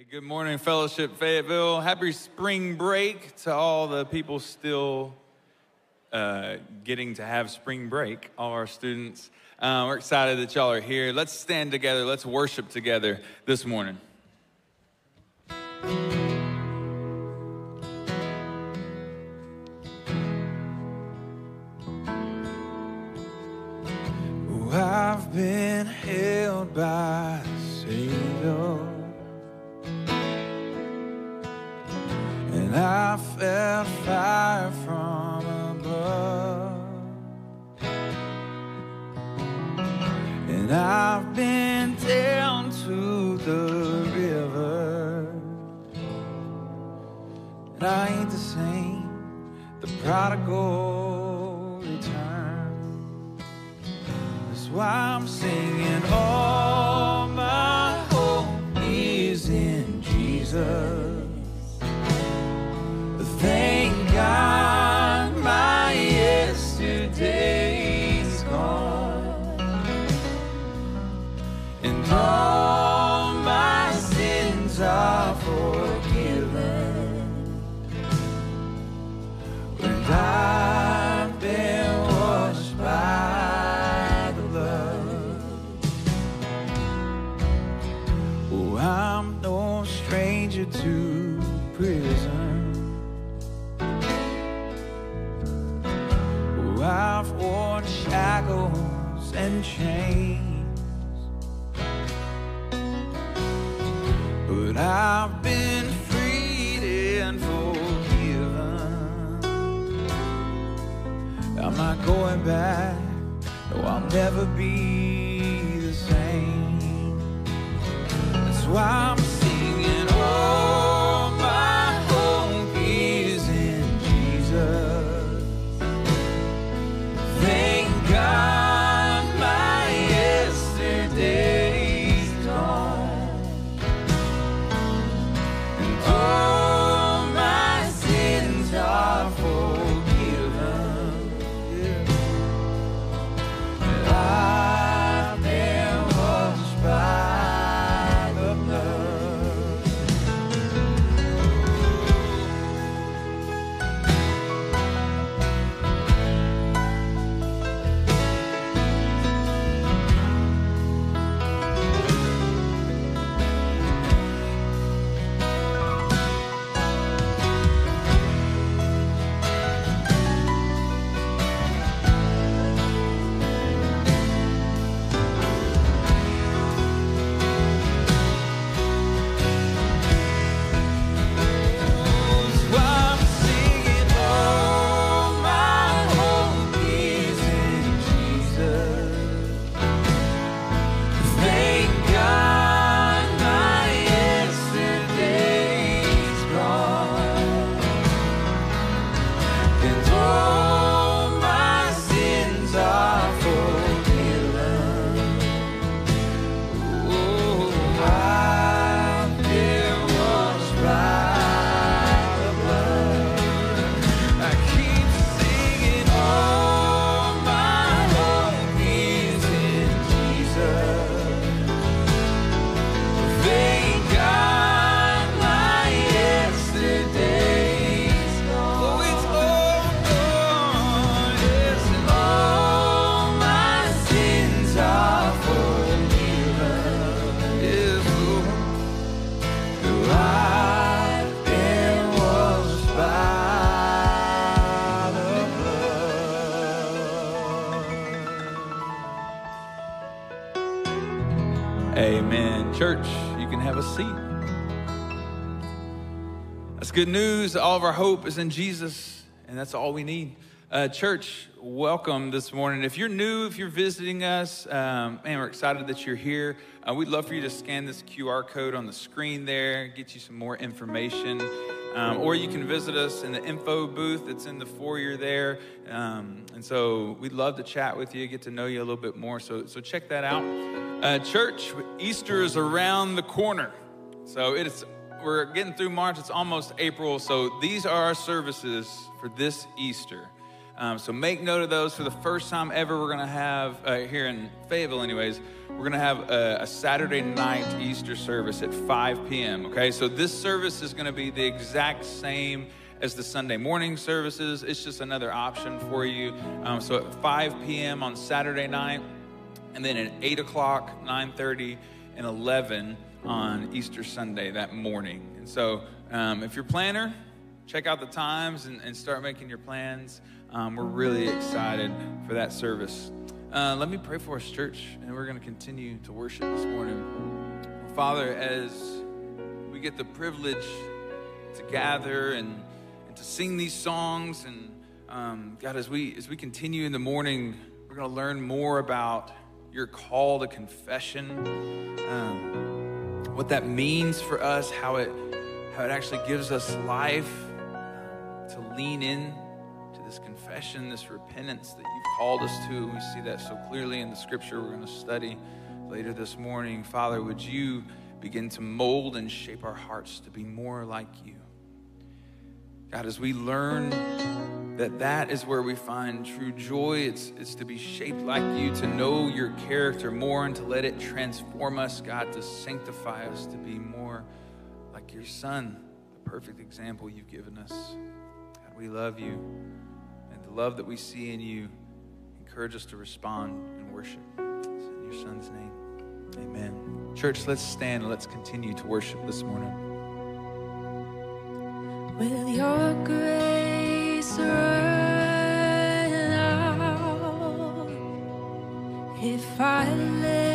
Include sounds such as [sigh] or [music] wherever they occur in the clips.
Hey, good morning, Fellowship Fayetteville. Happy spring break to all the people still uh, getting to have spring break, all our students. Uh, we're excited that y'all are here. Let's stand together. Let's worship together this morning. I've been held by prodigal returned. That's why I'm singing. I'm not going back, no, I'll never be the same. That's why I'm news. All of our hope is in Jesus, and that's all we need. Uh, church, welcome this morning. If you're new, if you're visiting us, um, man, we're excited that you're here. Uh, we'd love for you to scan this QR code on the screen there, get you some more information. Um, or you can visit us in the info booth that's in the foyer there. Um, and so we'd love to chat with you, get to know you a little bit more. So, so check that out. Uh, church, Easter is around the corner. So it's we're getting through March. It's almost April. So these are our services for this Easter. Um, so make note of those. For the first time ever, we're going to have, uh, here in Fayetteville, anyways, we're going to have a, a, Saturday night Easter service at 5 p.m. Okay, so this service is going to be the exact same as the Sunday morning services. It's just another option for you. Um, so at 5 p.m. on Saturday night, and then at 8 o'clock, 9:30, and 11 on Easter Sunday that morning. And so um, if you're a planner, check out the times and, and start making your plans. Um, we're really excited for that service. Uh, let me pray for us, church, and we're going to continue to worship this morning. Father, as we get the privilege to gather and to sing these songs. And um, God, as we as we continue in the morning, we're going to learn more about your call to confession, um, what that means for us, how it how it actually gives us life to lean in to this confession, this repentance that you've called us to. We see that so clearly in the scripture we're going to study later this morning. Father, would you begin to mold and shape our hearts to be more like you? God, as we learn that that is where we find true joy, it's, it's to be shaped like you, to know your character more, and to let it transform us, God, to sanctify us, to be more like your Son, the perfect example you've given us. God, we love you, and the love that we see in you encourage us to respond and worship. It's in your Son's name. Amen. Church, let's stand and let's continue to worship this morning with your grace run out if I let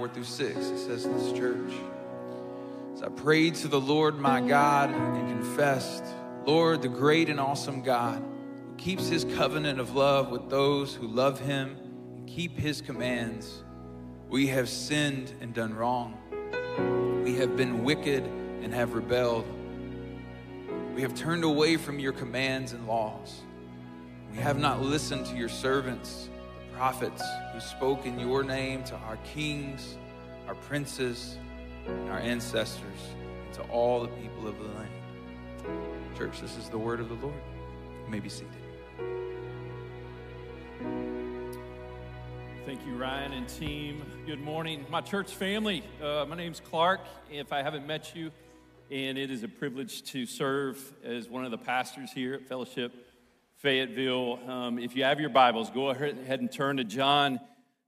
4 through 6, it says in this church. As I prayed to the Lord my God and confessed, Lord, the great and awesome God, who keeps his covenant of love with those who love him and keep his commands, we have sinned and done wrong. We have been wicked and have rebelled. We have turned away from your commands and laws. We have not listened to your servants, prophets, who spoke in your name to our kings, our princes, and our ancestors, and to all the people of the land. Church, this is the word of the Lord. You may be seated. Thank you, Ryan and team. Good morning, my church family. Uh, my name's Clark. If I haven't met you, and it is a privilege to serve as one of the pastors here at Fellowship Fayetteville. Um, if you have your Bibles, go ahead and turn to John.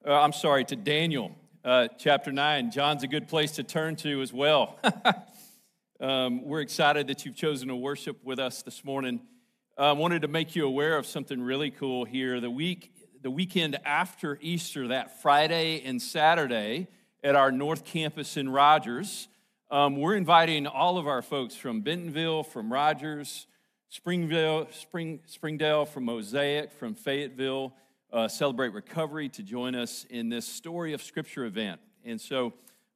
Uh, I'm sorry, to Daniel uh, chapter nine. John's a good place to turn to as well. [laughs] um, we're excited that you've chosen to worship with us this morning. I wanted to make you aware of something really cool here. The week, the weekend after Easter, that Friday and Saturday at our North Campus in Rogers, um, we're inviting all of our folks from Bentonville, from Rogers, Springville, Spring, Springdale, from Mosaic, from Fayetteville, uh, Celebrate Recovery to join us in this Story of Scripture event. And so,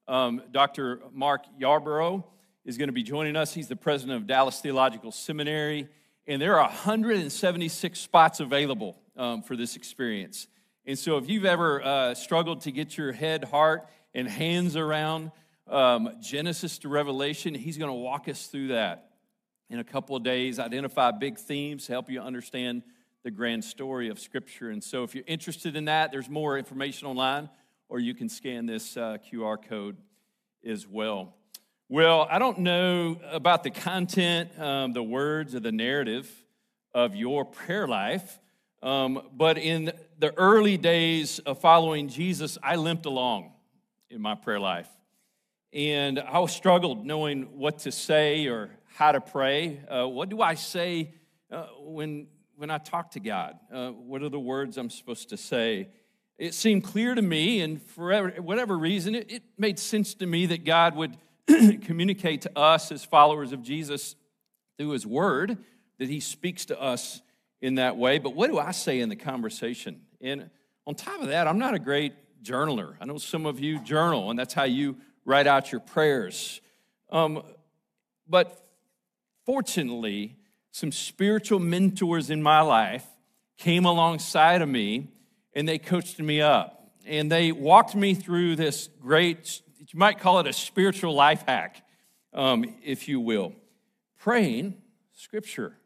um, Dr. Mark Yarbrough is going to be joining us. He's the president of Dallas Theological Seminary, and there are 176 spots available um, for this experience. And so, if you've ever uh, struggled to get your head, heart, and hands around um, Genesis to Revelation, he's going to walk us through that in a couple of days, identify big themes, help you understand the grand story of Scripture. And so, if you're interested in that, there's more information online, or you can scan this uh, QR code as well. Well, I don't know about the content, um, the words, or the narrative of your prayer life, um, but in the early days of following Jesus, I limped along in my prayer life. And I struggled knowing what to say or how to pray. Uh, what do I say uh, when, when I talk to God? Uh, what are the words I'm supposed to say? It seemed clear to me, and for whatever reason, it, it made sense to me that God would [clears throat] communicate to us as followers of Jesus through His Word, that He speaks to us in that way. But what do I say in the conversation? And on top of that, I'm not a great journaler. I know some of you journal, and that's how you write out your prayers. Um, but fortunately, some spiritual mentors in my life came alongside of me and they coached me up. And they walked me through this great, you might call it a spiritual life hack, um, if you will. Praying scripture.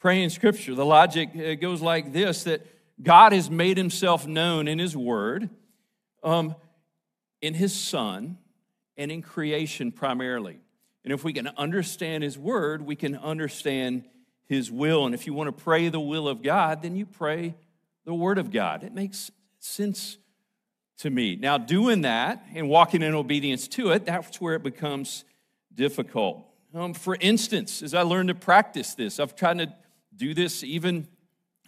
Praying scripture. The logic uh, goes like this that God has made himself known in his word, um, in his son, and in creation primarily. And if we can understand His Word, we can understand His will. And if you want to pray the will of God, then you pray the Word of God. It makes sense to me. Now, doing that and walking in obedience to it, that's where it becomes difficult. Um, for instance, as I learned to practice this, I've tried to do this even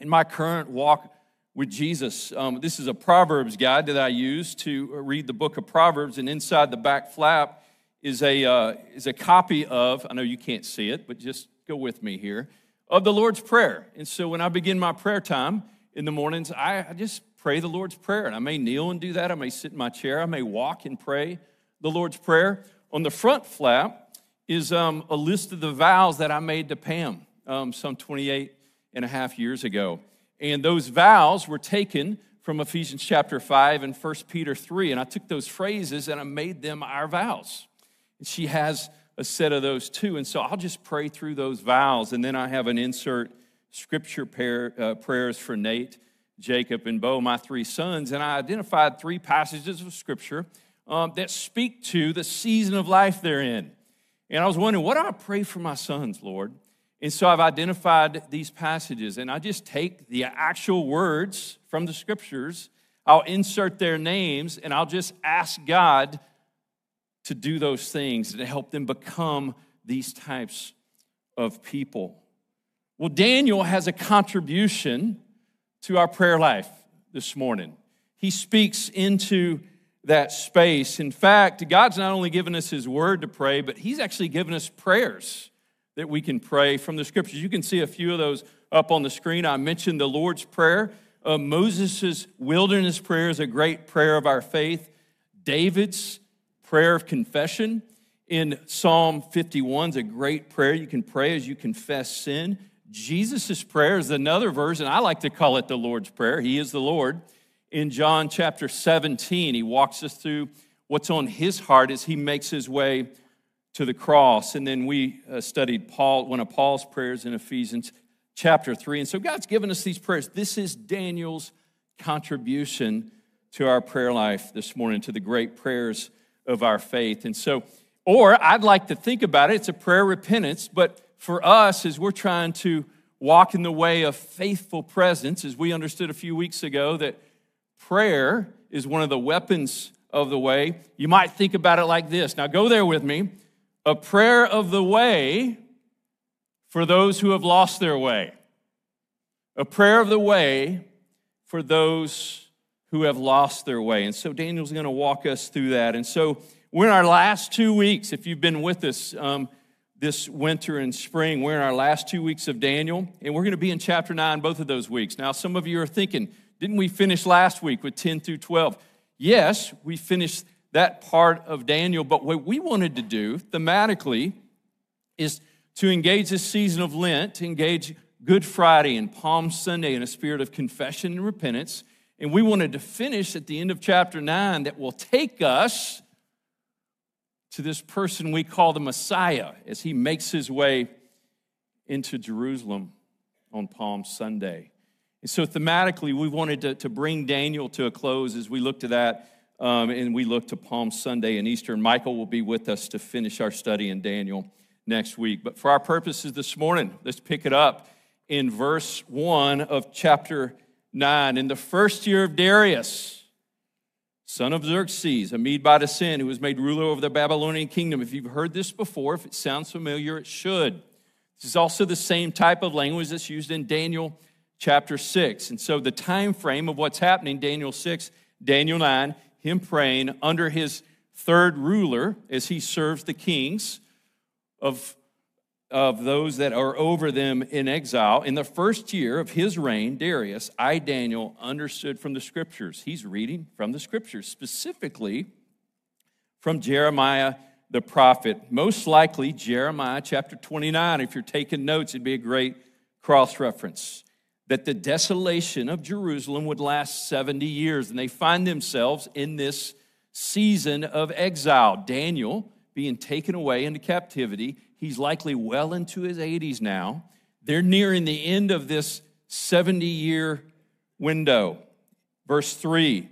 in my current walk with Jesus. Um, this is a Proverbs guide that I use to read the book of Proverbs, and inside the back flap is a, uh, is a copy of, I know you can't see it, but just go with me here, of the Lord's Prayer. And so when I begin my prayer time in the mornings, I, I just pray the Lord's Prayer. And I may kneel and do that, I may sit in my chair, I may walk and pray the Lord's Prayer. On the front flap is um, a list of the vows that I made to Pam um, some 28 and a half years ago. And those vows were taken from Ephesians chapter 5 and 1 Peter 3. And I took those phrases and I made them our vows. She has a set of those too. And so I'll just pray through those vows. And then I have an insert scripture pair, uh, prayers for Nate, Jacob, and Bo, my three sons. And I identified three passages of scripture um, that speak to the season of life they're in. And I was wondering, what do I pray for my sons, Lord? And so I've identified these passages, and I just take the actual words from the scriptures, I'll insert their names, and I'll just ask God to do those things to help them become these types of people. Well, Daniel has a contribution to our prayer life this morning. He speaks into that space. In fact, God's not only given us His word to pray, but He's actually given us prayers that we can pray from the scriptures. You can see a few of those up on the screen. I mentioned the Lord's Prayer. Uh, Moses' wilderness prayer is a great prayer of our faith. David's prayer of confession in Psalm 51 is a great prayer you can pray as you confess sin. Jesus' prayer is another version. I like to call it the Lord's Prayer. He is the Lord. In John chapter 17, he walks us through what's on his heart as he makes his way to the cross. And then we uh, studied Paul, one of Paul's prayers in Ephesians chapter 3. And so God's given us these prayers. This is Daniel's contribution to our prayer life this morning, to the great prayers of our faith. And so, or I'd like to think about it, it's a prayer repentance, but for us, as we're trying to walk in the way of faithful presence, as we understood a few weeks ago that prayer is one of the weapons of the way, you might think about it like this. Now, go there with me a prayer of the way for those who have lost their way. A prayer of the way for those who have lost their way. And so Daniel's going to walk us through that. And so we're in our last two weeks. If you've been with us um, this winter and spring, we're in our last two weeks of Daniel, and we're going to be in chapter 9 both of those weeks. Now, some of you are thinking, didn't we finish last week with 10 through 12? Yes, we finished that part of Daniel. But what we wanted to do thematically is to engage this season of Lent, to engage Good Friday and Palm Sunday in a spirit of confession and repentance. And we wanted to finish at the end of chapter 9 that will take us to this person we call the Messiah as he makes his way into Jerusalem on Palm Sunday. And so, thematically, we wanted to, to bring Daniel to a close as we look to that um, and we look to Palm Sunday and Easter. And Michael will be with us to finish our study in Daniel next week. But for our purposes this morning, let's pick it up in verse 1 of chapter 9. In the first year of Darius, son of Xerxes, a Mede by descent, who was made ruler over the Babylonian kingdom. If you've heard this before, if it sounds familiar, it should. This is also the same type of language that's used in Daniel chapter 6. And so the time frame of what's happening, Daniel 6, Daniel 9, him praying under his third ruler as he serves the kings of, of those that are over them in exile. In the first year of his reign, Darius, I, Daniel, understood from the scriptures. He's reading from the scriptures, specifically from Jeremiah the prophet. Most likely, Jeremiah chapter 29. If you're taking notes, it'd be a great cross reference that the desolation of Jerusalem would last 70 years. And they find themselves in this season of exile. Daniel being taken away into captivity. He's likely well into his 80s now. They're nearing the end of this 70 year window. Verse 3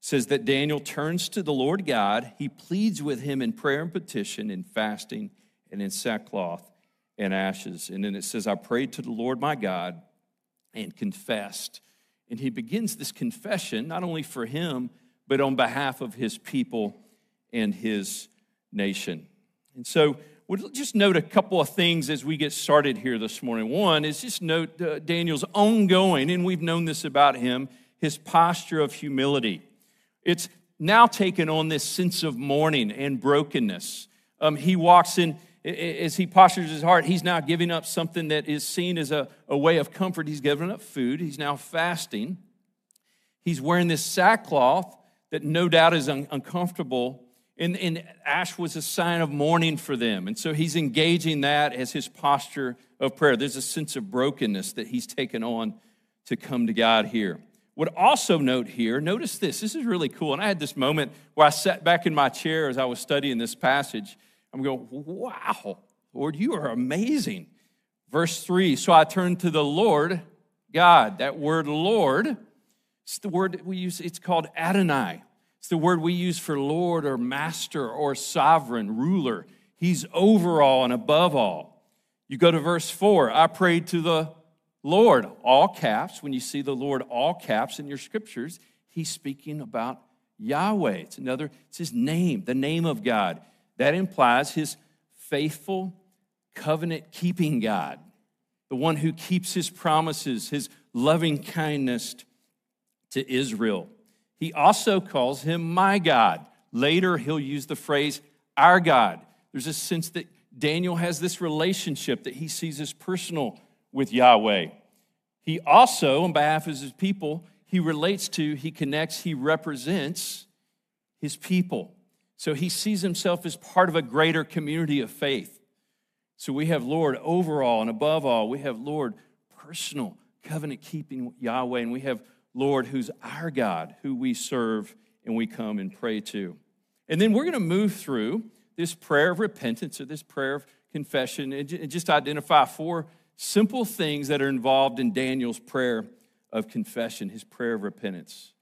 says that Daniel turns to the Lord God. He pleads with him in prayer and petition, in fasting, and in sackcloth and ashes. And then it says, I prayed to the Lord my God and confessed. And he begins this confession, not only for him, but on behalf of his people and his nation. And so, we'll just note a couple of things as we get started here this morning. One is just note uh, Daniel's ongoing, and we've known this about him, his posture of humility. It's now taken on this sense of mourning and brokenness. Um, he walks in, as he postures his heart, he's now giving up something that is seen as a, a way of comfort. He's given up food, he's now fasting. He's wearing this sackcloth that no doubt is un- uncomfortable. And, and, ash was a sign of mourning for them. And so he's engaging that as his posture of prayer. There's a sense of brokenness that he's taken on to come to God here. Would also note here, notice this, this is really cool. And I had this moment where I sat back in my chair as I was studying this passage. I'm going, wow, Lord, you are amazing. Verse three, so I turned to the Lord God. That word Lord, it's the word that we use, it's called Adonai. It's the word we use for Lord or master or sovereign, ruler. He's over all and above all. You go to verse 4 I prayed to the Lord, all caps. When you see the Lord, all caps in your scriptures, he's speaking about Yahweh. It's another, it's his name, the name of God. That implies his faithful, covenant keeping God, the one who keeps his promises, his loving kindness to Israel. He also calls him my God. Later, he'll use the phrase our God. There's a sense that Daniel has this relationship that he sees as personal with Yahweh. He also, on behalf of his people, he relates to, he connects, he represents his people. So he sees himself as part of a greater community of faith. So we have Lord overall and above all, we have Lord personal, covenant keeping Yahweh, and we have Lord, who's our God, who we serve and we come and pray to. And then we're going to move through this prayer of repentance or this prayer of confession and just identify four simple things that are involved in Daniel's prayer of confession, his prayer of repentance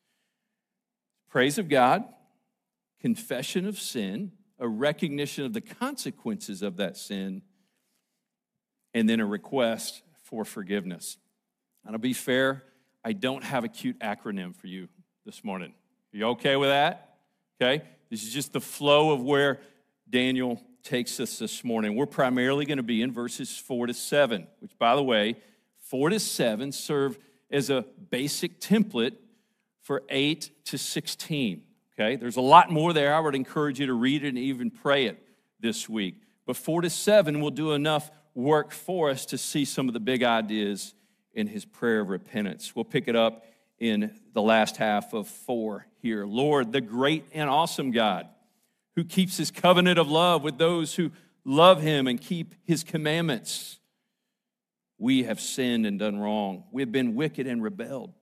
praise of God, confession of sin, a recognition of the consequences of that sin, and then a request for forgiveness. And to be fair, I don't have a cute acronym for you this morning. Are you okay with that? Okay? This is just the flow of where Daniel takes us this morning. We're primarily going to be in verses 4 to 7, which, by the way, 4 to 7 serve as a basic template for 8 to 16. Okay? There's a lot more there. I would encourage you to read it and even pray it this week. But 4 to 7 will do enough work for us to see some of the big ideas in his prayer of repentance. We'll pick it up in the last half of four here. Lord, the great and awesome God who keeps his covenant of love with those who love him and keep his commandments. We have sinned and done wrong. We have been wicked and rebelled.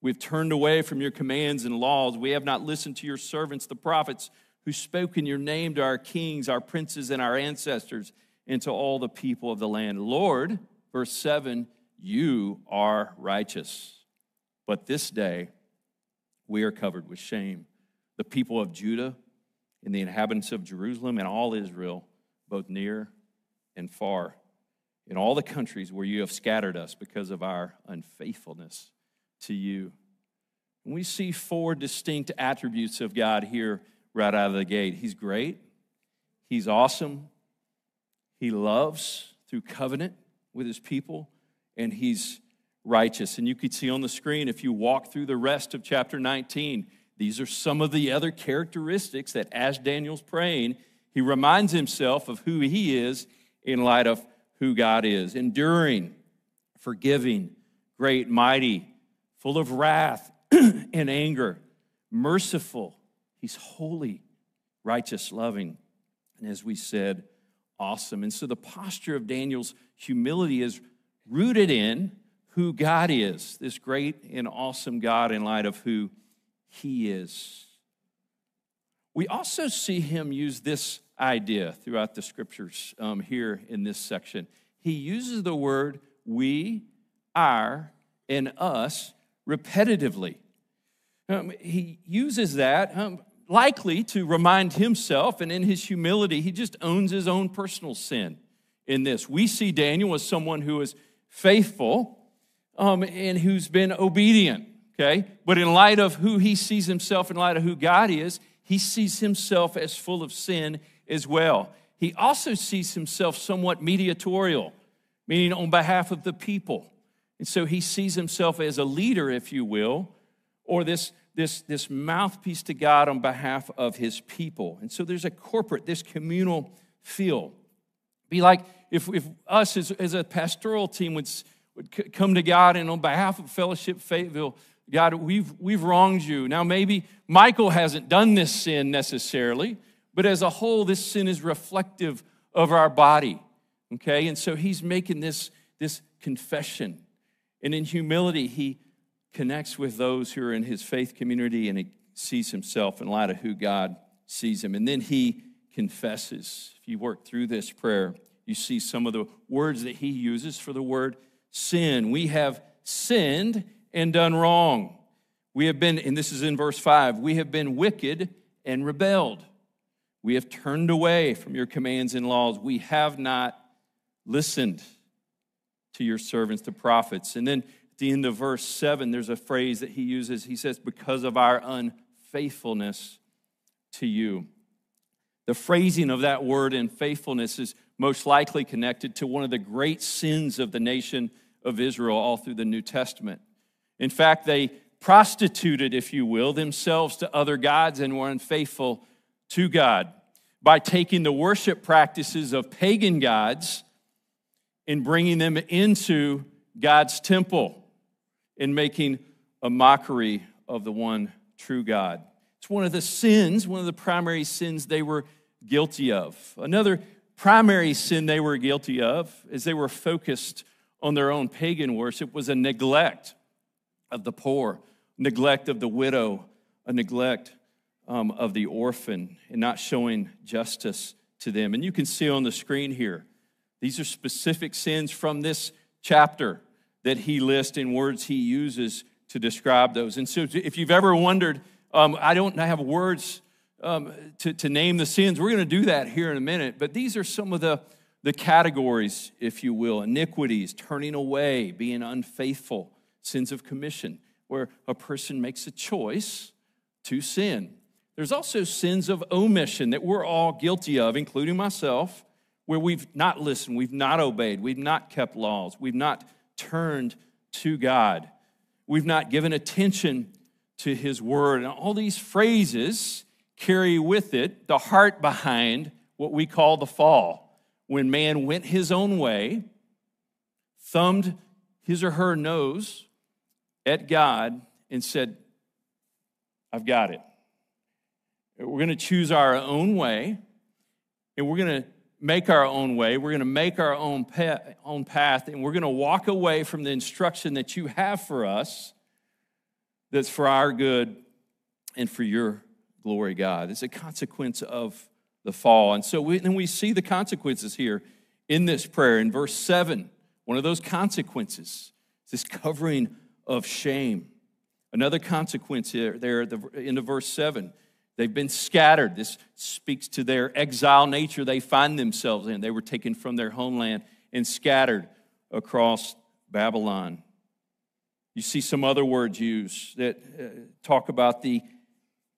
We've turned away from your commands and laws. We have not listened to your servants, the prophets, who spoke in your name to our kings, our princes, and our ancestors, and to all the people of the land. Lord, verse 7 you are righteous. But this day, we are covered with shame. The people of Judah and the inhabitants of Jerusalem and all Israel, both near and far, in all the countries where you have scattered us because of our unfaithfulness to you. And we see four distinct attributes of God here right out of the gate. He's great, He's awesome, He loves through covenant with His people, and he's righteous. And you could see on the screen if you walk through the rest of chapter 19, these are some of the other characteristics that as Daniel's praying, he reminds himself of who he is in light of who God is enduring, forgiving, great, mighty, full of wrath [clears throat] and anger, merciful. He's holy, righteous, loving. And as we said, awesome. And so the posture of Daniel's humility is rooted in who God is, this great and awesome God in light of who He is. We also see Him use this idea throughout the scriptures um, here in this section. He uses the word we, our, and us repetitively. Um, he uses that um, likely to remind himself, and in his humility, he just owns his own personal sin in this. We see Daniel as someone who is faithful um, and who's been obedient, okay? But in light of who he sees himself, in light of who God is, he sees himself as full of sin as well. He also sees himself somewhat mediatorial, meaning on behalf of the people. And so he sees himself as a leader, if you will, or this, this, this mouthpiece to God on behalf of his people. And so there's a corporate, this communal feel. Be like if, if us as, as a pastoral team would, would come to God and on behalf of Fellowship Fayetteville, God, we've, we've wronged you. Now, maybe Michael hasn't done this sin necessarily, but as a whole, this sin is reflective of our body. Okay? And so he's making this, this confession. And in humility, he connects with those who are in his faith community and he sees himself in light of who God sees him. And then he confesses. If you work through this prayer, you see some of the words that he uses for the word sin. We have sinned and done wrong. We have been, and this is in verse 5, we have been wicked and rebelled. We have turned away from your commands and laws. We have not listened to your servants, the prophets. And then at the end of verse 7, there's a phrase that he uses. He says, Because of our unfaithfulness to you. The phrasing of that word in faithfulness is most likely connected to one of the great sins of the nation of Israel all through the New Testament. In fact, they prostituted, if you will, themselves to other gods and were unfaithful to God by taking the worship practices of pagan gods and bringing them into God's temple and making a mockery of the one true God. It's one of the sins, one of the primary sins they were guilty of. Another primary sin they were guilty of is they were focused on their own pagan worship was a neglect of the poor, neglect of the widow, a neglect um, of the orphan, and not showing justice to them. And you can see on the screen here, these are specific sins from this chapter that he lists in words he uses to describe those. And so if you've ever wondered, um, I don't I have words um, to, to name the sins, we're going to do that here in a minute, but these are some of the the categories, if you will iniquities, turning away, being unfaithful, sins of commission, where a person makes a choice to sin. There's also sins of omission that we're all guilty of, including myself, where we've not listened, we've not obeyed, we've not kept laws, we've not turned to God, we've not given attention to His word. And all these phrases carry with it the heart behind what we call the fall when man went his own way, thumbed his or her nose at God, and said, I've got it. We're going to choose our own way, and we're going to make our own way. We're going to make our own, path, own path, and we're going to walk away from the instruction that you have for us that's for our good and for your glory, God. It's a consequence of the fall. And so we, we see the consequences here in this prayer. In verse 7, one of those consequences is this covering of shame. Another consequence here, there at the end of verse 7, they've been scattered. This speaks to their exile nature they find themselves in. They were taken from their homeland and scattered across Babylon. You see some other words used that uh, talk about the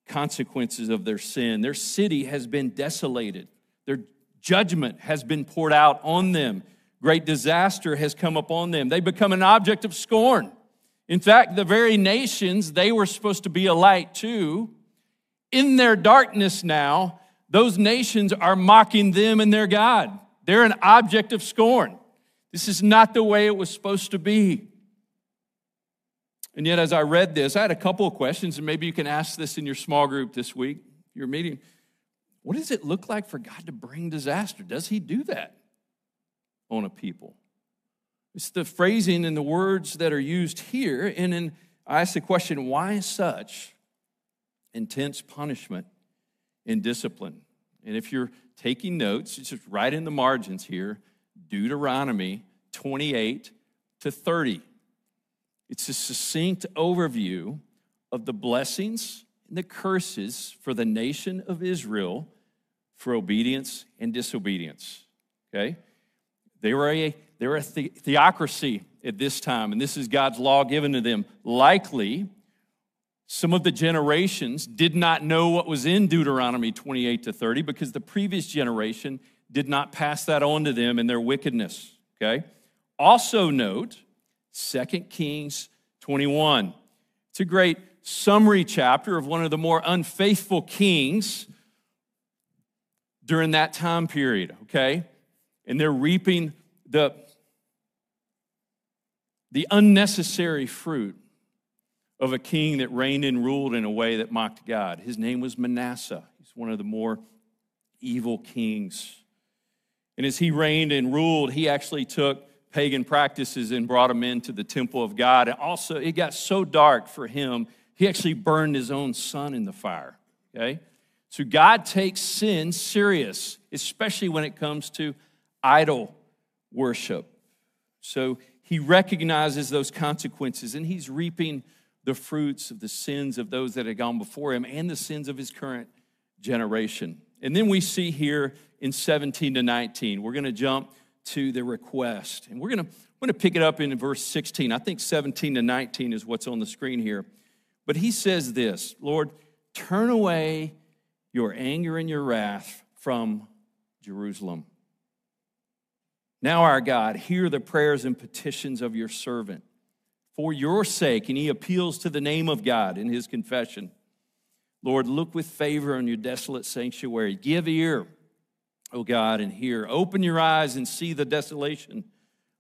consequences of their sin. Their city has been desolated, their judgment has been poured out on them. Great disaster has come upon them. They become an object of scorn. In fact, the very nations they were supposed to be a light to, in their darkness now, those nations are mocking them and their God. They're an object of scorn. This is not the way it was supposed to be. And yet, as I read this, I had a couple of questions, and maybe you can ask this in your small group this week, your meeting. What does it look like for God to bring disaster? Does He do that on a people? It's the phrasing and the words that are used here. And then I ask the question why such intense punishment and discipline? And if you're taking notes, it's just right in the margins here Deuteronomy 28 to 30. It's a succinct overview of the blessings and the curses for the nation of Israel for obedience and disobedience. Okay? They were a, they were a the- theocracy at this time, and this is God's law given to them. Likely, some of the generations did not know what was in Deuteronomy 28 to 30 because the previous generation did not pass that on to them in their wickedness. Okay? Also, note 2 Kings 21. It's a great summary chapter of one of the more unfaithful kings during that time period, okay? And they're reaping the, the unnecessary fruit of a king that reigned and ruled in a way that mocked God. His name was Manasseh. He's one of the more evil kings. And as he reigned and ruled, he actually took pagan practices and brought them into the temple of God. And also, it got so dark for him, he actually burned his own son in the fire. Okay? So God takes sin serious, especially when it comes to idol worship. So he recognizes those consequences and he's reaping the fruits of the sins of those that had gone before him and the sins of his current generation. And then we see here in 17 to 19, we're going to jump to the request. And we're going to, we're going to pick it up in verse 16. I think 17 to 19 is what's on the screen here. But he says this Lord, turn away your anger and your wrath from Jerusalem. Now, our God, hear the prayers and petitions of your servant for your sake. And he appeals to the name of God in his confession. Lord, look with favor on your desolate sanctuary. Give ear, O God, and hear. Open your eyes and see the desolation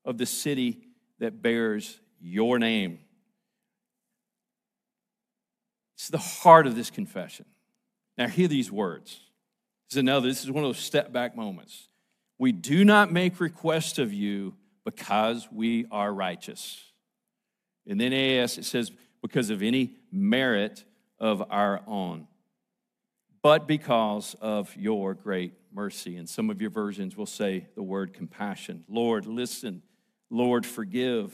of the city that bears your name. It's the heart of this confession. Now, hear these words. This is another, this is one of those step back moments. We do not make request of you because we are righteous. And then AS, it says, because of any merit of our own, but because of your great mercy. And some of your versions will say the word compassion. Lord, listen. Lord, forgive.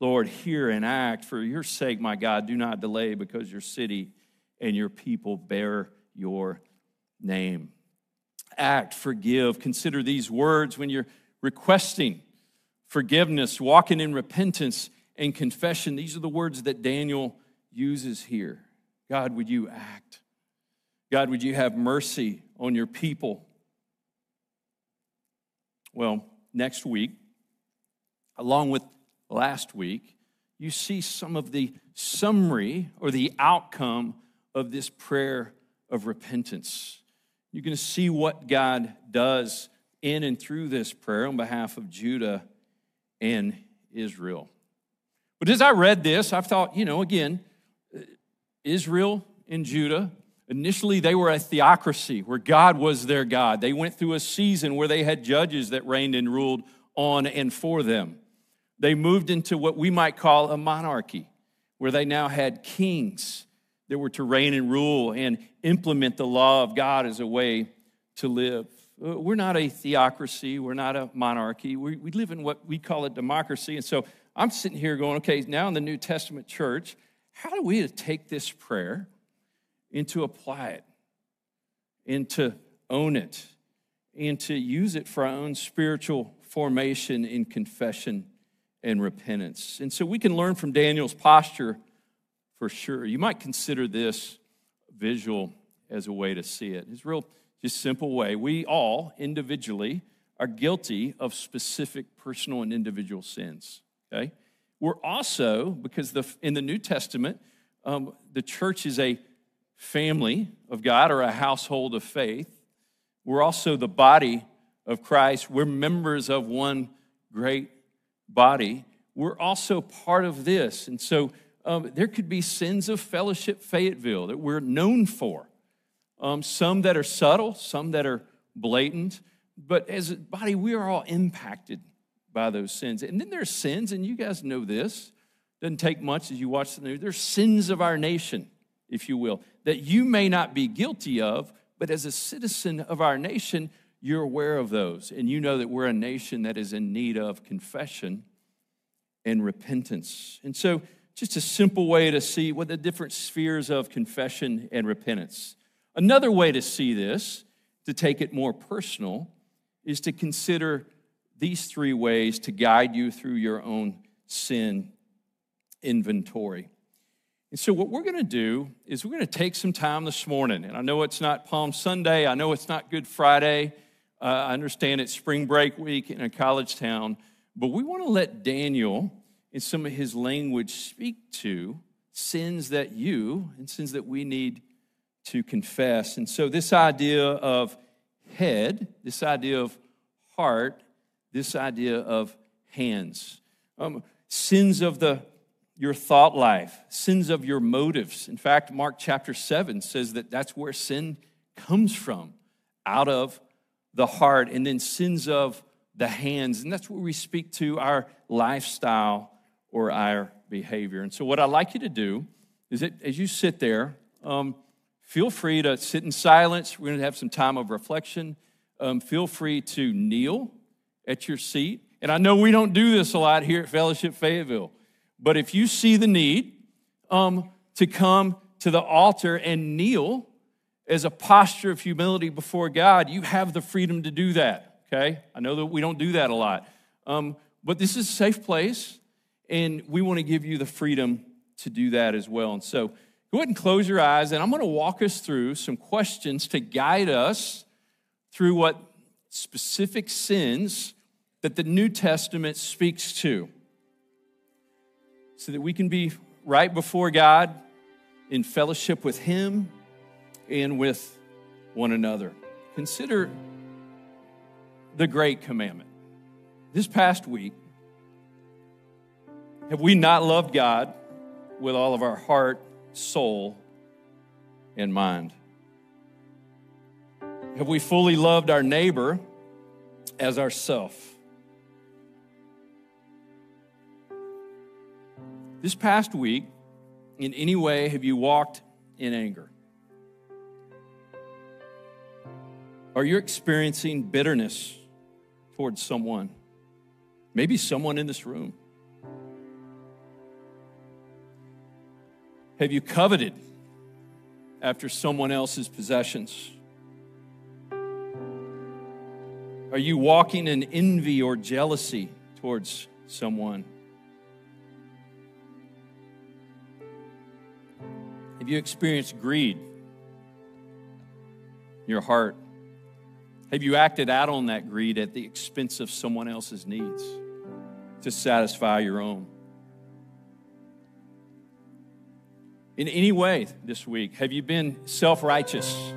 Lord, hear and act. For your sake, my God, do not delay because your city and your people bear your name. Act, forgive. Consider these words when you're requesting forgiveness, walking in repentance and confession. These are the words that Daniel uses here. God, would you act? God, would you have mercy on your people? Well, next week, along with last week, you see some of the summary or the outcome of this prayer of repentance. You're going to see what God does in and through this prayer on behalf of Judah and Israel. But as I read this, I thought, you know, again, uh, Israel and Judah, initially they were a theocracy where God was their God. They went through a season where they had judges that reigned and ruled on and for them. They moved into what we might call a monarchy, where they now had kings that were to reign and rule and implement the law of God as a way to live. Uh, We're not a theocracy, we're not a monarchy. We, we live in what we call a democracy. And so I'm sitting here going, okay, now in the New Testament church, how do we take this prayer and to apply it and to own it and to use it for our own spiritual formation in confession and repentance? And so we can learn from Daniel's posture for sure. You might consider this visual as a way to see it. It's real, just simple way. We all individually are guilty of specific personal and individual sins. Okay, we're also because the in the New Testament, um, the church is a family of God or a household of faith. We're also the body of Christ. We're members of one great body. We're also part of this, and so um, there could be sins of fellowship Fayetteville that we're known for. Um, some that are subtle, some that are blatant. But as a body, we are all impacted by those sins. And then there's sins, and you guys know this. Doesn't take much as you watch the news. There's sins of our nation, if you will, that you may not be guilty of, but as a citizen of our nation, you're aware of those. And you know that we're a nation that is in need of confession and repentance. And so just a simple way to see what the different spheres of confession and repentance. Another way to see this, to take it more personal, is to consider these three ways to guide you through your own sin inventory. And so, what we're going to do is we're going to take some time this morning. And I know it's not Palm Sunday, I know it's not Good Friday, uh, I understand it's spring break week in a college town, but we want to let Daniel, in some of his language, speak to sins that you and sins that we need to confess. And so, this idea of head, this idea of heart, this idea of hands, um, sins of the your thought life, sins of your motives. In fact, Mark chapter 7 says that that's where sin comes from, out of the heart, and then sins of the hands. And that's where we speak to our lifestyle or our behavior. And so, what I'd like you to do is that as you sit there, um, feel free to sit in silence. We're going to have some time of reflection. Um, feel free to kneel at your seat. And I know we don't do this a lot here at Fellowship Fayetteville. But if you see the need um, to come to the altar and kneel as a posture of humility before God, you have the freedom to do that, okay? I know that we don't do that a lot. Um, but this is a safe place, and we want to give you the freedom to do that as well. And so go ahead and close your eyes, and I'm going to walk us through some questions to guide us through what specific sins that the New Testament speaks to so that we can be right before God in fellowship with Him and with one another. Consider the great commandment. This past week, have we not loved God with all of our heart, soul, and mind? Have we fully loved our neighbor as ourself? This past week, in any way, have you walked in anger? Are you experiencing bitterness towards someone? Maybe someone in this room. Have you coveted after someone else's possessions? Are you walking in envy or jealousy towards someone? Have you experienced greed in your heart? Have you acted out on that greed at the expense of someone else's needs to satisfy your own? In any way this week, have you been self righteous?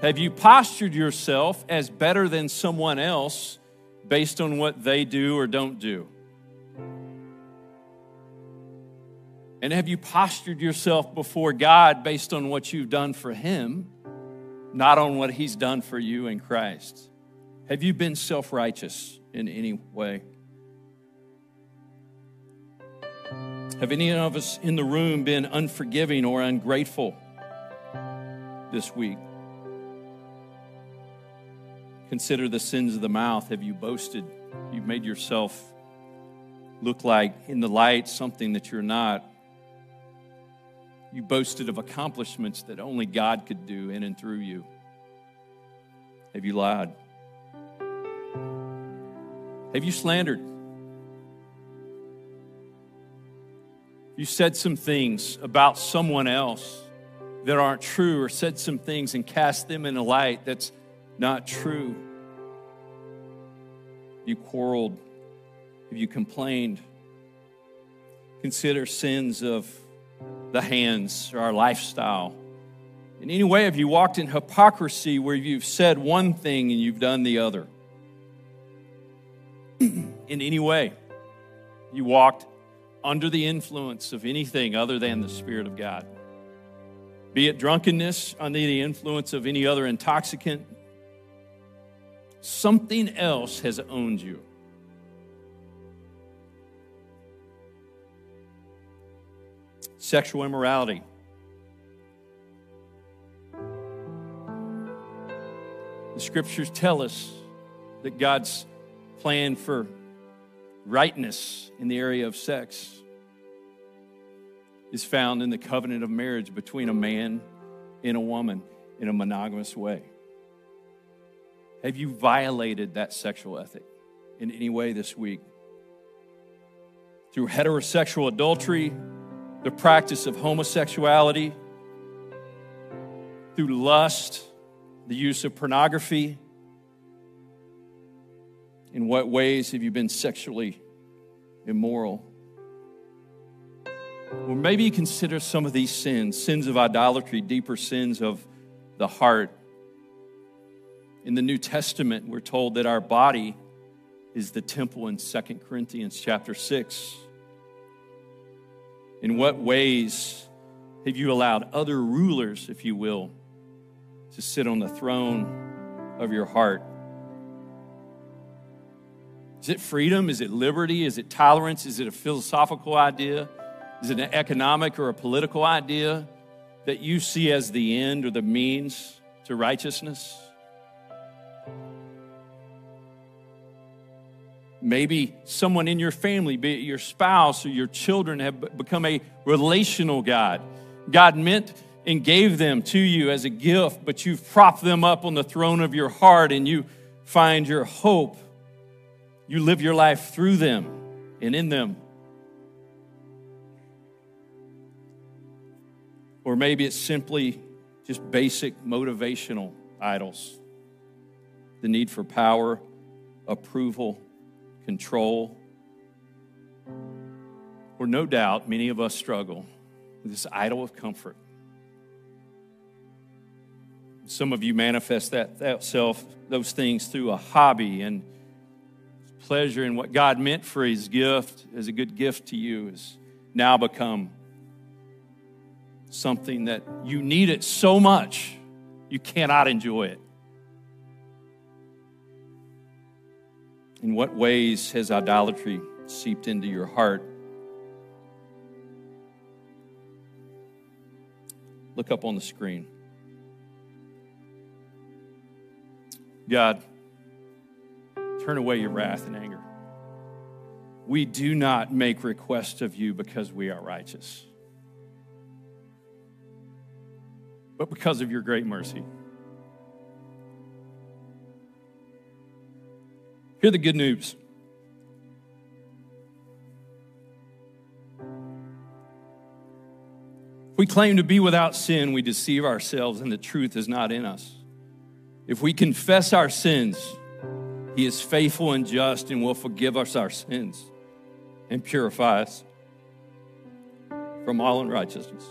Have you postured yourself as better than someone else based on what they do or don't do? And have you postured yourself before God based on what you've done for Him, not on what He's done for you in Christ? Have you been self righteous in any way? Have any of us in the room been unforgiving or ungrateful this week? Consider the sins of the mouth. Have you boasted? You've made yourself look like in the light something that you're not. You boasted of accomplishments that only God could do in and through you. Have you lied? Have you slandered? You said some things about someone else that aren't true, or said some things and cast them in a light that's not true. You quarreled. Have you complained? Consider sins of the hands or our lifestyle. In any way, have you walked in hypocrisy where you've said one thing and you've done the other? [clears throat] in any way, you walked under the influence of anything other than the Spirit of God. Be it drunkenness, under the influence of any other intoxicant, something else has owned you. Sexual immorality. The scriptures tell us that God's plan for rightness in the area of sex is found in the covenant of marriage between a man and a woman in a monogamous way. Have you violated that sexual ethic in any way this week? Through heterosexual adultery, the practice of homosexuality, through lust, the use of pornography? In what ways have you been sexually immoral? Or maybe you consider some of these sins sins of idolatry, deeper sins of the heart. In the New Testament, we're told that our body is the temple in 2 Corinthians chapter 6. In what ways have you allowed other rulers, if you will, to sit on the throne of your heart? Is it freedom? Is it liberty? Is it tolerance? Is it a philosophical idea? Is it an economic or a political idea that you see as the end or the means to righteousness? Maybe someone in your family, be it your spouse or your children, have become a relational God. God meant and gave them to you as a gift, but you've propped them up on the throne of your heart and you find your hope. You live your life through them and in them. Or maybe it's simply just basic motivational idols the need for power, approval, control. Or no doubt, many of us struggle with this idol of comfort. Some of you manifest that, that self, those things through a hobby and pleasure in what God meant for his gift as a good gift to you has now become something that you need it so much you cannot enjoy it. In what ways has idolatry seeped into your heart? Look up on the screen. God, turn away your wrath and anger. We do not make request of you because we are righteous. but because of your great mercy. Hear the good news. If we claim to be without sin, we deceive ourselves and the truth is not in us. If we confess our sins, He is faithful and just and will forgive us our sins and purify us from all unrighteousness.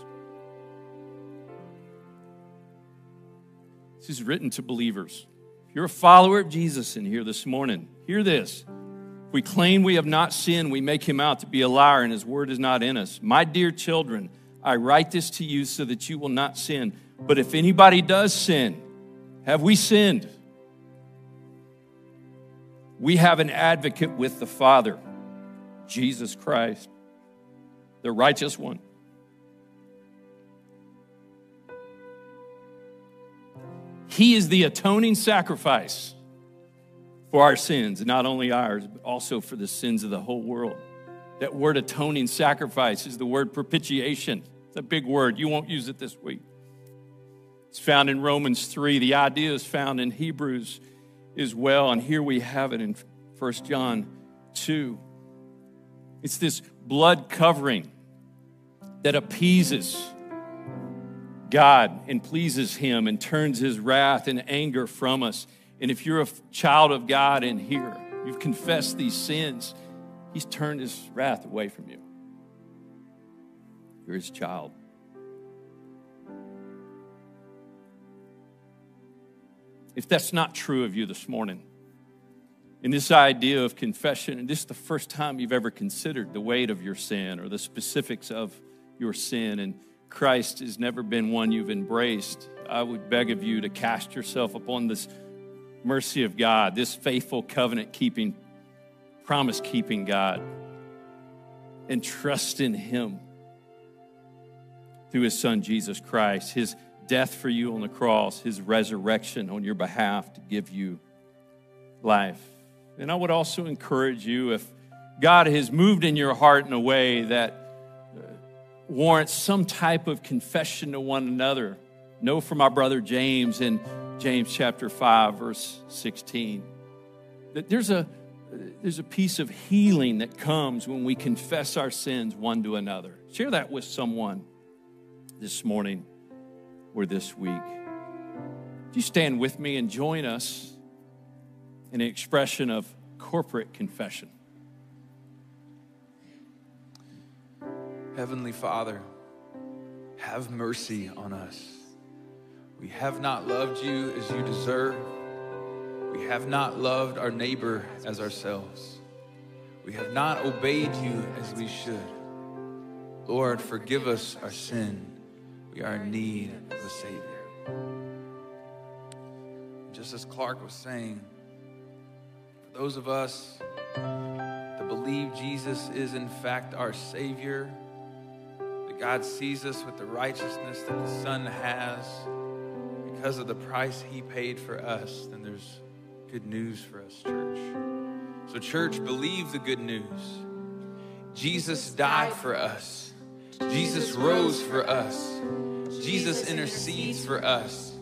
This is written to believers. If you're a follower of Jesus in here this morning, hear this. If we claim we have not sinned, we make him out to be a liar, and his word is not in us. My dear children, I write this to you so that you will not sin. But if anybody does sin, have we sinned? We have an advocate with the Father, Jesus Christ, the righteous one. He is the atoning sacrifice for our sins, not only ours, but also for the sins of the whole world. That word atoning sacrifice is the word propitiation. It's a big word. You won't use it this week. It's found in Romans 3. The idea is found in Hebrews as well. And here we have it in 1 John 2. It's this blood covering that appeases God and pleases Him and turns His wrath and anger from us. And if you're a child of God in here, you've confessed these sins, He's turned His wrath away from you. You're His child. If that's not true of you this morning, in this idea of confession, and this is the first time you've ever considered the weight of your sin or the specifics of your sin, and Christ has never been one you've embraced, I would beg of you to cast yourself upon this mercy of God, this faithful covenant keeping, promise keeping God, and trust in Him through His Son, Jesus Christ, His death for you on the cross, His resurrection on your behalf to give you life. And I would also encourage you if God has moved in your heart in a way that warrants some type of confession to one another. Know from our brother James in James chapter 5, verse 16, that there's a, there's a piece of healing that comes when we confess our sins one to another. Share that with someone this morning or this week. Would you stand with me and join us in an expression of corporate confession? Heavenly Father, have mercy on us. We have not loved you as you deserve. We have not loved our neighbor as ourselves. We have not obeyed you as we should. Lord, forgive us our sin. We are in need of a Savior. Just as Clark was saying, for those of us that believe Jesus is in fact our Savior, that God sees us with the righteousness that the Son has because of the price He paid for us, then there's good news for us, church. So, church, believe the good news. Jesus died for us, Jesus rose for us, Jesus intercedes for us.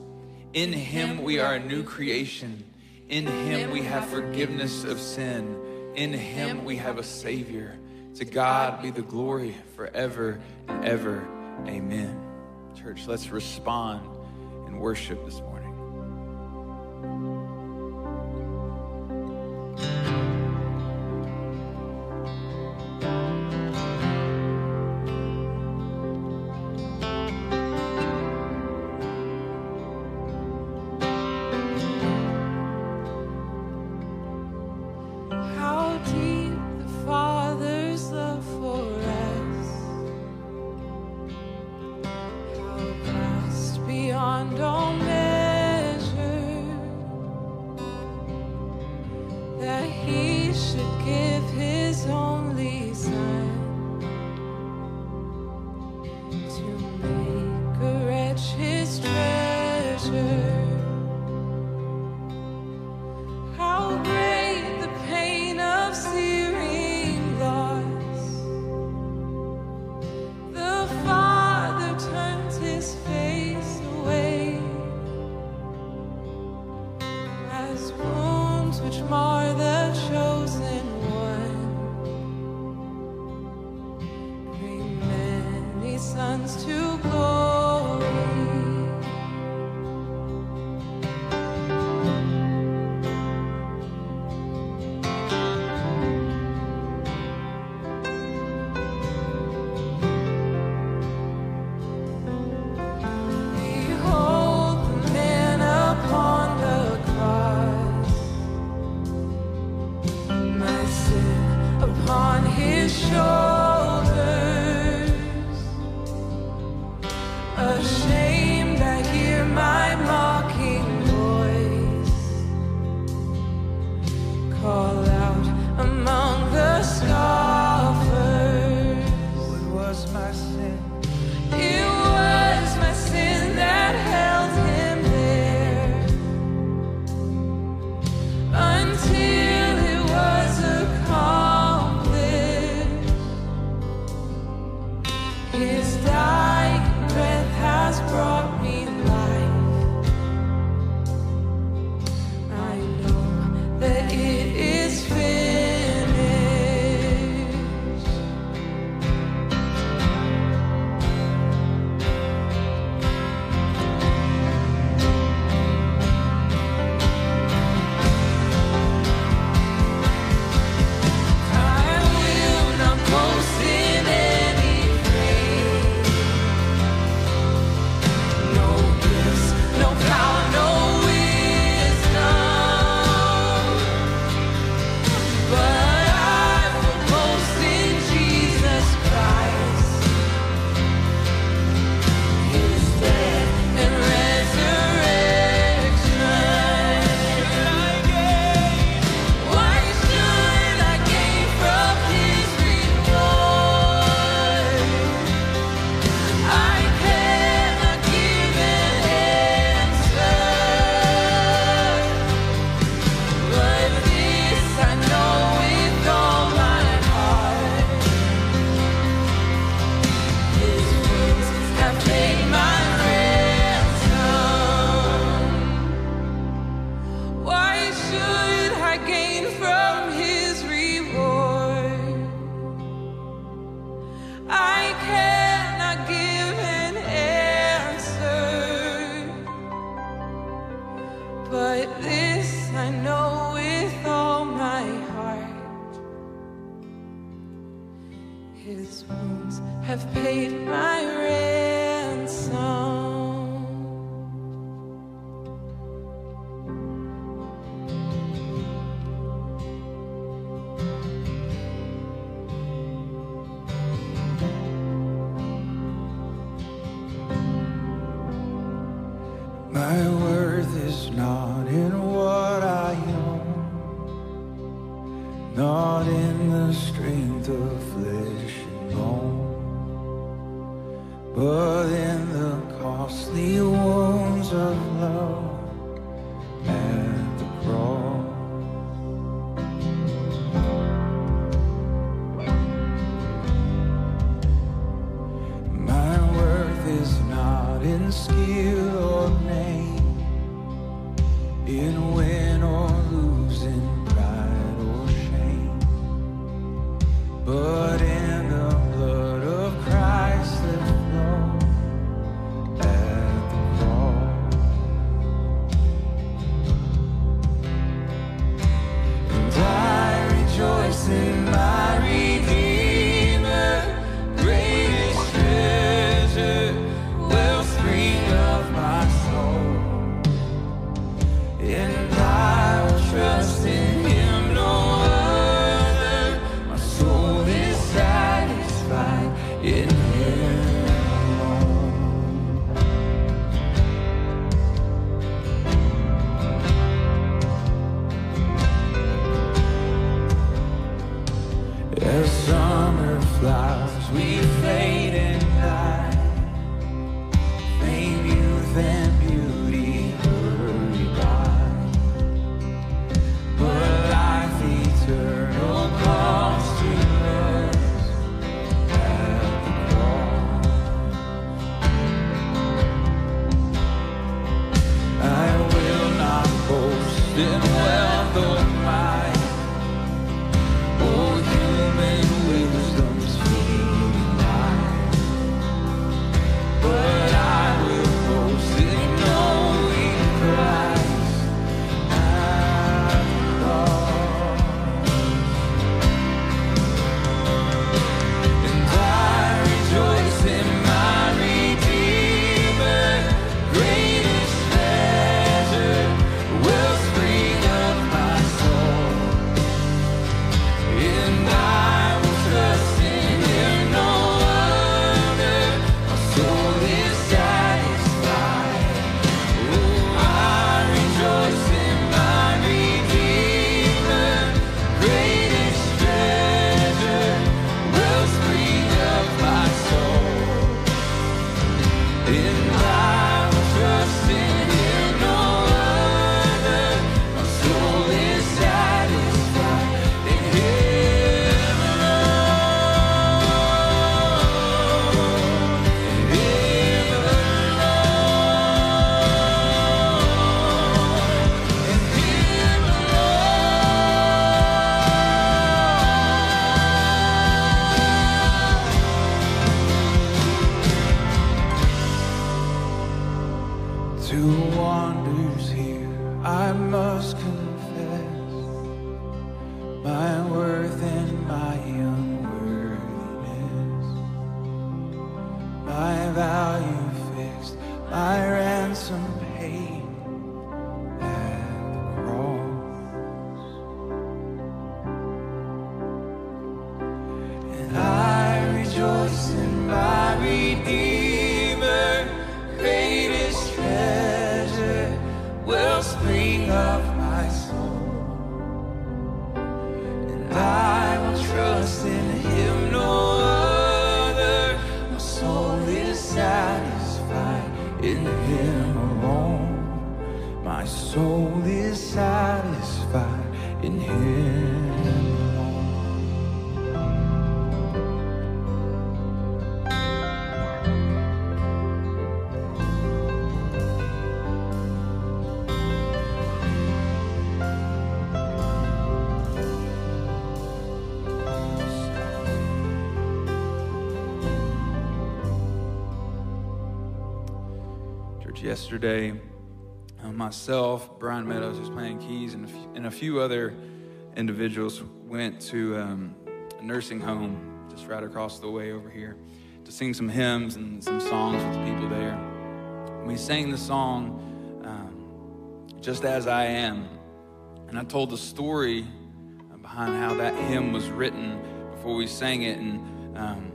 In Him, we are a new creation. In Him, we have forgiveness of sin. In Him, we have a Savior. To God be the glory forever and ever. Amen. Church, let's respond in worship this morning. Yesterday, uh, myself, Brian Meadows, who's playing keys, and a few, and a few other individuals went to um, a nursing home just right across the way over here to sing some hymns and some songs with the people there. We sang the song, um, Just As I Am. And I told the story behind how that hymn was written before we sang it. And, um,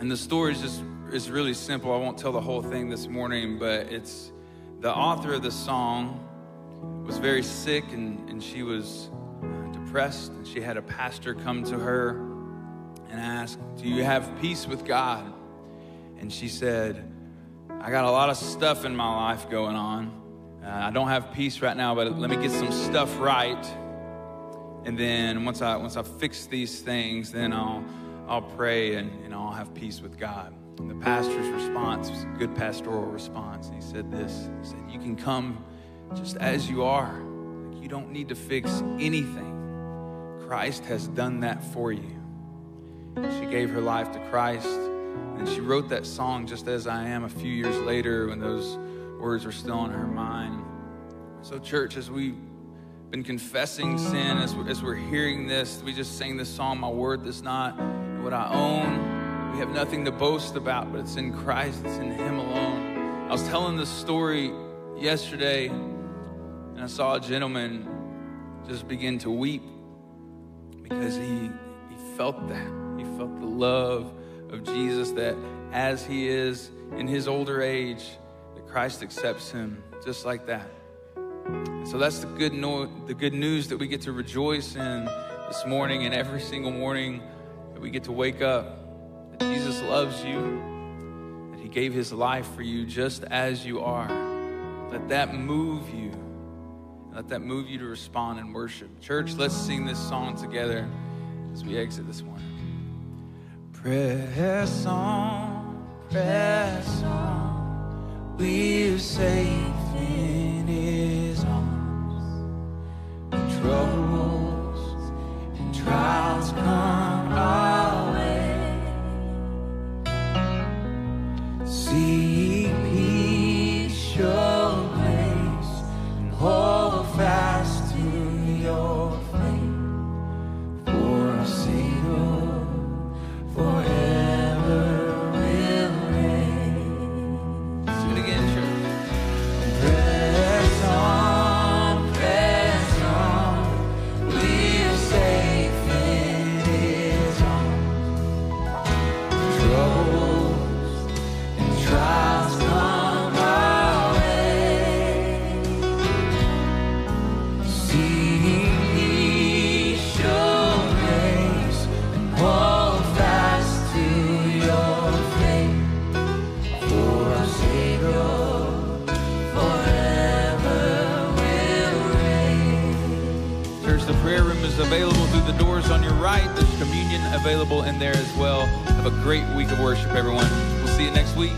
and the story is just is really simple. I won't tell the whole thing this morning, but it's the author of the song was very sick and, and she was depressed. And she had a pastor come to her and ask, Do you have peace with God? And she said, I got a lot of stuff in my life going on. Uh, I don't have peace right now, but let me get some stuff right. And then once I once I fix these things, then I'll I'll pray and, and I'll have peace with God. And the pastor's response was a good pastoral response. He said this. He said, You can come just as you are. You don't need to fix anything. Christ has done that for you. She gave her life to Christ. And she wrote that song just as I am a few years later when those words were still on her mind. So, church, as we've been confessing sin, as, as we're hearing this, we just sang this song, My Word Does Not What I Own. We have nothing to boast about, but it's in Christ, it's in Him alone. I was telling this story yesterday, and I saw a gentleman just begin to weep because he, he felt that. He felt the love of Jesus that as he is in his older age, that Christ accepts him just like that. And so that's the good, no- the good news that we get to rejoice in this morning and every single morning that we get to wake up. Jesus loves you, that he gave his life for you just as you are. Let that move you. Let that move you to respond and worship. Church, let's sing this song together as we exit this morning. Press on, press on. We're safe available in there as well. Have a great week of worship, everyone. We'll see you next week.